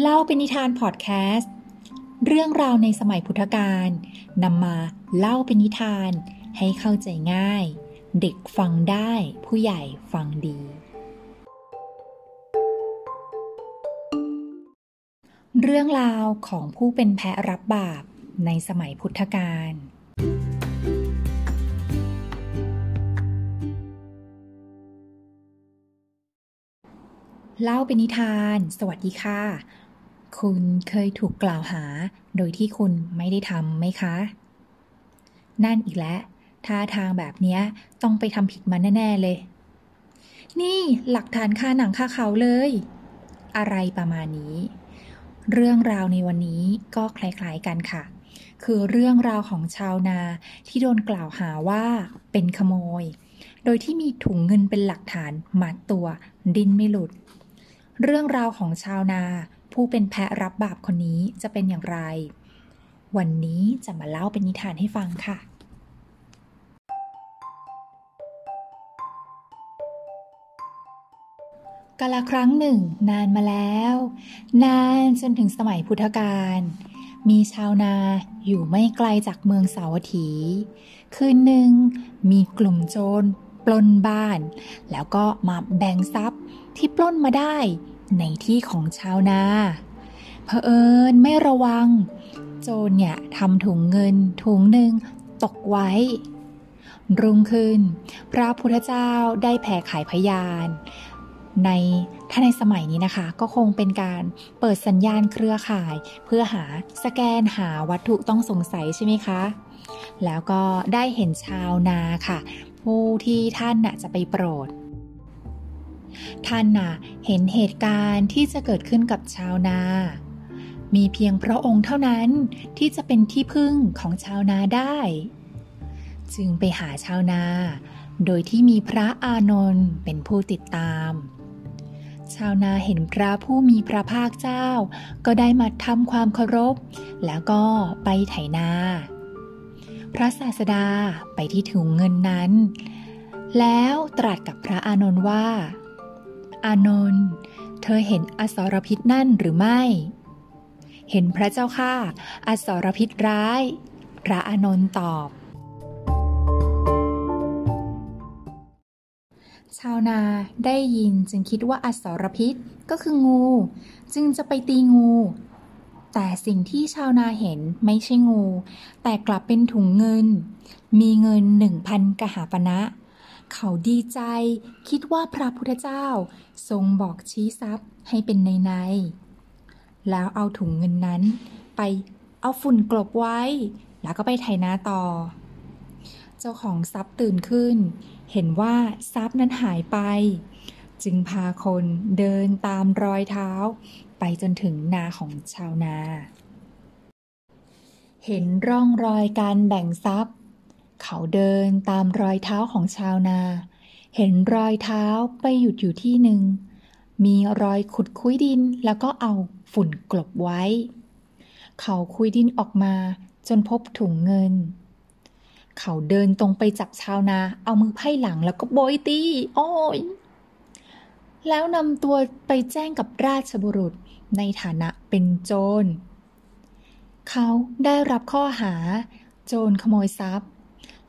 เล่าเป็นนิทานพอดแคสต์ เรื่องราวในสมัยพุทธกาลนำมาเล่าเป็นนิทาน ให้เข้าใจง่าย เด็กฟังได้ผู้ใหญ่ฟังดี เรื่องราวของผู้เป็นแพะรับบาปในสมัยพุทธกาลเล่าเป็นนิทาน สวัสดีค่ะ คุณเคยถูกกล่าวหา โดยที่คุณไม่ได้ทำไหมคะ นั่นอีกแล้วท่าทางแบบนี้ต้องไปทำผิดมาแน่ ๆ เลย นี่หลักฐานค่าหนังค่าเขาเลย อะไรประมาณนี้ เรื่องราวในวันนี้ก็คล้ายๆกันค่ะ คือเรื่องราวของชาวนาที่โดนกล่าวหาว่าเป็นขโมย โดยที่มีถุงเงินเป็นหลักฐานมัดตัว ดินไม่หลุด เรื่องราวของชาวนา ผู้เป็นแพะรับบาปคนนี้จะเป็นอย่างไร วันนี้จะมาเล่าเป็นนิทานให้ฟังค่ะ กาลครั้งหนึ่ง นานมาแล้ว นานจนถึงสมัยพุทธกาลมีชาวนาอยู่ไม่ไกลจากเมืองสาวัตถี คืนหนึ่งมีกลุ่มโจรปล้นบ้าน แล้วก็มาแบ่งทรัพย์ที่ปล้นมาได้ ในที่ของชาวนาเผอิญไม่ระวัง โจรเนี่ยทำถุงเงินถุงหนึ่งตกไว้ รุ่งขึ้น พระพุทธเจ้าได้แผ่ขายพยาน ในถ้าในสมัยนี้นะคะ ก็คงเป็นการเปิดสัญญาณเครือข่าย เพื่อหาสแกนหาวัตถุต้องสงสัยใช่ไหมคะ แล้วก็ได้เห็นชาวนาค่ะ ผู้ที่ท่านน่ะจะไปโปรด ท่านน่ะเห็นเหตุการณ์ที่จะเกิดขึ้นกับชาวนา มีเพียงพระองค์เท่านั้นที่จะเป็นที่พึ่งของชาวนาได้ จึงไปหาชาวนา โดยที่มีพระอานนท์เป็นผู้ติดตาม ชาวนาเห็นพระผู้มีพระภาคเจ้า ก็ได้มาทำความเคารพ แล้วก็ไปไถนา พระศาสดาไปที่ถุงเงินนั้นแล้วตรัสกับพระอานนท์ว่า อานนท์เธอเห็นอสรพิษนั่นหรือไม่ เห็นพระเจ้าค่ะ อสรพิษร้าย พระอานนท์ตอบ ชาวนาได้ยินจึงคิดว่าอสรพิษก็คืองู จึงจะไปตีงู แต่สิ่งที่ชาวนาเห็นไม่ใช่งู แต่กลับเป็นถุงเงิน มีเงินหนึ่งพันกหาปณะ เขาดีใจ คิดว่าพระพุทธเจ้าทรงบอกชี้ทรัพย์ให้เป็นในใน แล้วเอาถุงเงินนั้น ไปเอาฝุ่นกลบไว้ แล้วก็ไปไถนาต่อ เจ้าของทรัพย์ตื่นขึ้น เห็นว่าทรัพย์นั้นหายไป จึงพาคนเดินตามรอยเท้า ไปจนถึงนาของชาวนา เห็นร่องรอยการแบ่งทรัพย์ เขาเดินตามรอยเท้าของชาวนา เห็นรอยเท้าไปหยุดอยู่ที่หนึ่ง มีรอยขุดคุ้ยดินแล้วก็เอาฝุ่นกลบไว้ เขาคุยดินออกมาจนพบถุงเงิน เขาเดินตรงไปจับชาวนา เอามือไพ่หลังแล้วก็โบยตีโอ้ย แล้วนำตัวไปแจ้งกับราชบุรุษในฐานะเป็นโจร เขาได้รับข้อหา โจรขโมยทรัพย์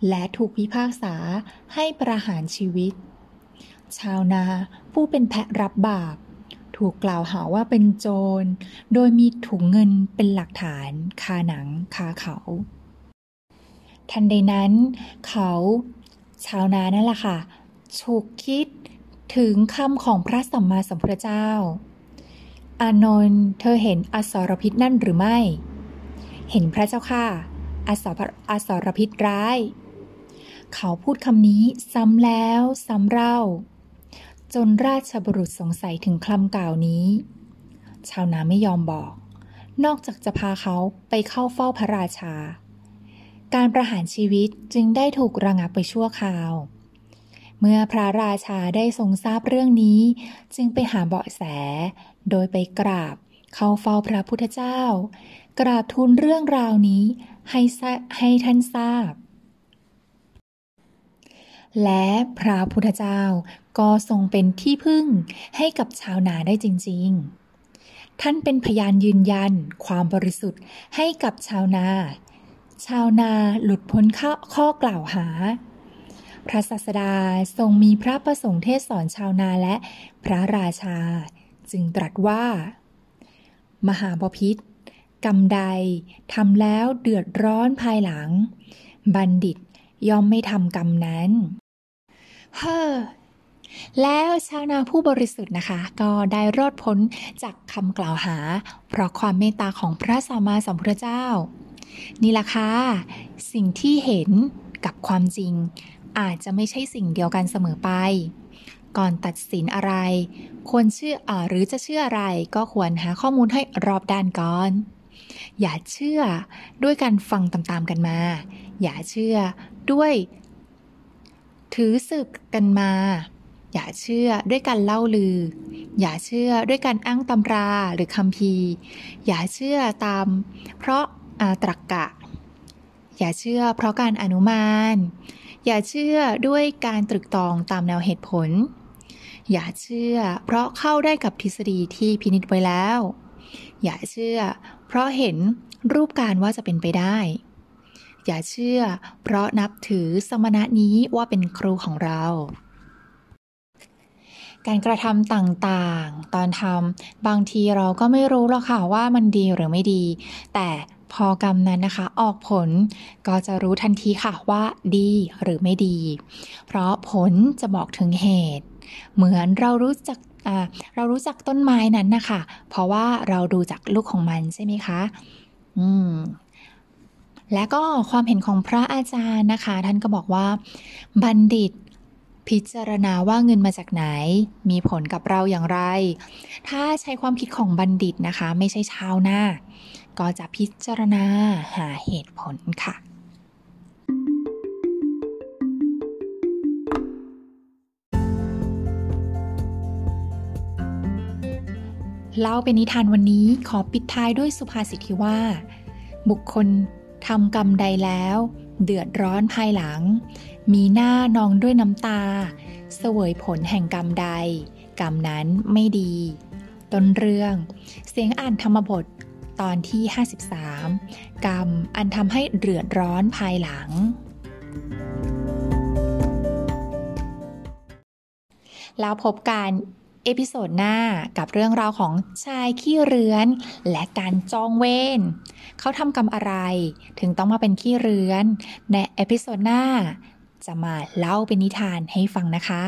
และถูกพิพากษาให้ประหารชีวิต ชาวนาผู้เป็นแพะรับบาป ถูกกล่าวหาว่าเป็นโจร โดยมีถุงเงินเป็นหลักฐานคาหนังคาเขา ทันใดนั้น เขา ชาวนานั่นแหละค่ะฉุกคิดถึงคำของพระสัมมาสัมพุทธเจ้า อานนท์เธอเห็นอสรพิษนั่นหรือไม่ เห็นพระเจ้าค่ะอสรอสรพิษร้าย เขาพูดคำนี้ซ้ำแล้วซ้ำเล่า จนราชบุรุษสงสัยถึงคำกล่าวนี้ ชาวนาไม่ยอมบอก นอกจากจะพาเขาไปเข้าเฝ้าพระราชา การประหารชีวิตจึงได้ถูกระงับไปชั่วคราว เมื่อพระราชาได้ทรงทราบเรื่องนี้ จึงไปหาเบาะแส โดยไปกราบเข้าเฝ้าพระพุทธเจ้า กราบทูลเรื่องราวนี้ให้ให้ท่านทราบ และพระพุทธเจ้าก็ทรงเป็นที่พึ่งให้กับชาวนาได้จริง ๆ ท่านเป็นพยานยืนยันความบริสุทธิ์ให้กับชาวนา ชาวนาหลุดพ้นข้อกล่าวหา พระศาสดาทรงมีพระประสงค์เทศสอนชาวนาและพระราชา จึงตรัสว่า มหาบพิษกรรมใดทำแล้วเดือดร้อนภายหลัง บัณฑิตย่อมไม่ทำกรรมนั้น เฮ้อแล้วชาวนาผู้บริสุทธิ์นะคะ ก็ได้รอดพ้นจากคำกล่าวหา เพราะความเมตตาของพระสัมมาสัมพุทธเจ้า นี่ล่ะค่ะสิ่งที่เห็นกับความจริง อาจจะไม่ใช่สิ่งเดียวกันเสมอไป ก่อนตัดสินอะไร ควรเชื่ออหรือจะเชื่ออะไรก็ควรหาข้อมูลให้รอบด้านก่อน อย่าเชื่อด้วยการฟังตามๆกันมา อย่าเชื่อด้วย ถือสึกกันมา อย่าเชื่อด้วยการเล่าลือ อย่าเชื่อด้วยการอ้างตำราหรือคำพีอย่าเชื่อตาม เพราะอาตรกกะ อย่าเชื่อเพราะการอนุมาน อย่าเชื่อด้วยการตรึกตองตามแนวเหตุผล อย่าเชื่อเพราะเข้าได้กับทฤษฎีที่พินิจไว้แล้ว อย่าเชื่อเพราะเห็นรูปการว่าจะเป็นไปได้ อย่าเชื่อ เพราะนับถือสมณะนี้ว่าเป็นครูของเรา การกระทำต่างๆ ตอนทำบางทีเราก็ไม่รู้หรอกค่ะว่ามันดีหรือไม่ดี แต่พอกรรมนั้นนะคะ ออกผลก็จะรู้ทันทีค่ะว่าดีหรือไม่ดี เพราะผลจะบอกถึงเหตุ เหมือนเรารู้จักเรารู้จักต้นไม้นั้นนะคะ เพราะว่าเราดูจากลูกของมันใช่ไหมคะ อืม และก็ความเห็นของพระอาจารย์นะคะ ท่านก็บอกว่า บัณฑิตพิจารณาว่าเงินมาจากไหน มีผลกับเราอย่างไร ถ้าใช้ความคิดของบัณฑิตนะคะ ไม่ใช่ชาวนาก็จะพิจารณาหาเหตุผลค่ะ เล่าเป็นนิทานวันนี้ขอปิดท้ายด้วยสุภาษิตที่ว่า บุคคล ทำกรรมใดแล้ว เดือดร้อนภายหลัง มีหน้านองด้วยน้ำตา เสวยผลแห่งกรรมใด กรรมนั้นไม่ดี ต้นเรื่อง เสียงอ่านธรรมบทตอนที่ 53 กรรมอันทำให้เดือดร้อนภายหลัง แล้วพบกัน episode หน้ากับเรื่องราวของชายขี้เรือน และการจองเวรเขาทำกรรมอะไร ถึงต้องมาเป็นขี้เรือนใน episode หน้า จะมาเล่าเป็นนิทานให้ฟังนะคะ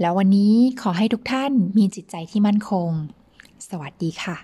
แล้ววันนี้ขอให้ทุกท่านมีจิตใจที่มั่นคง สวัสดีค่ะ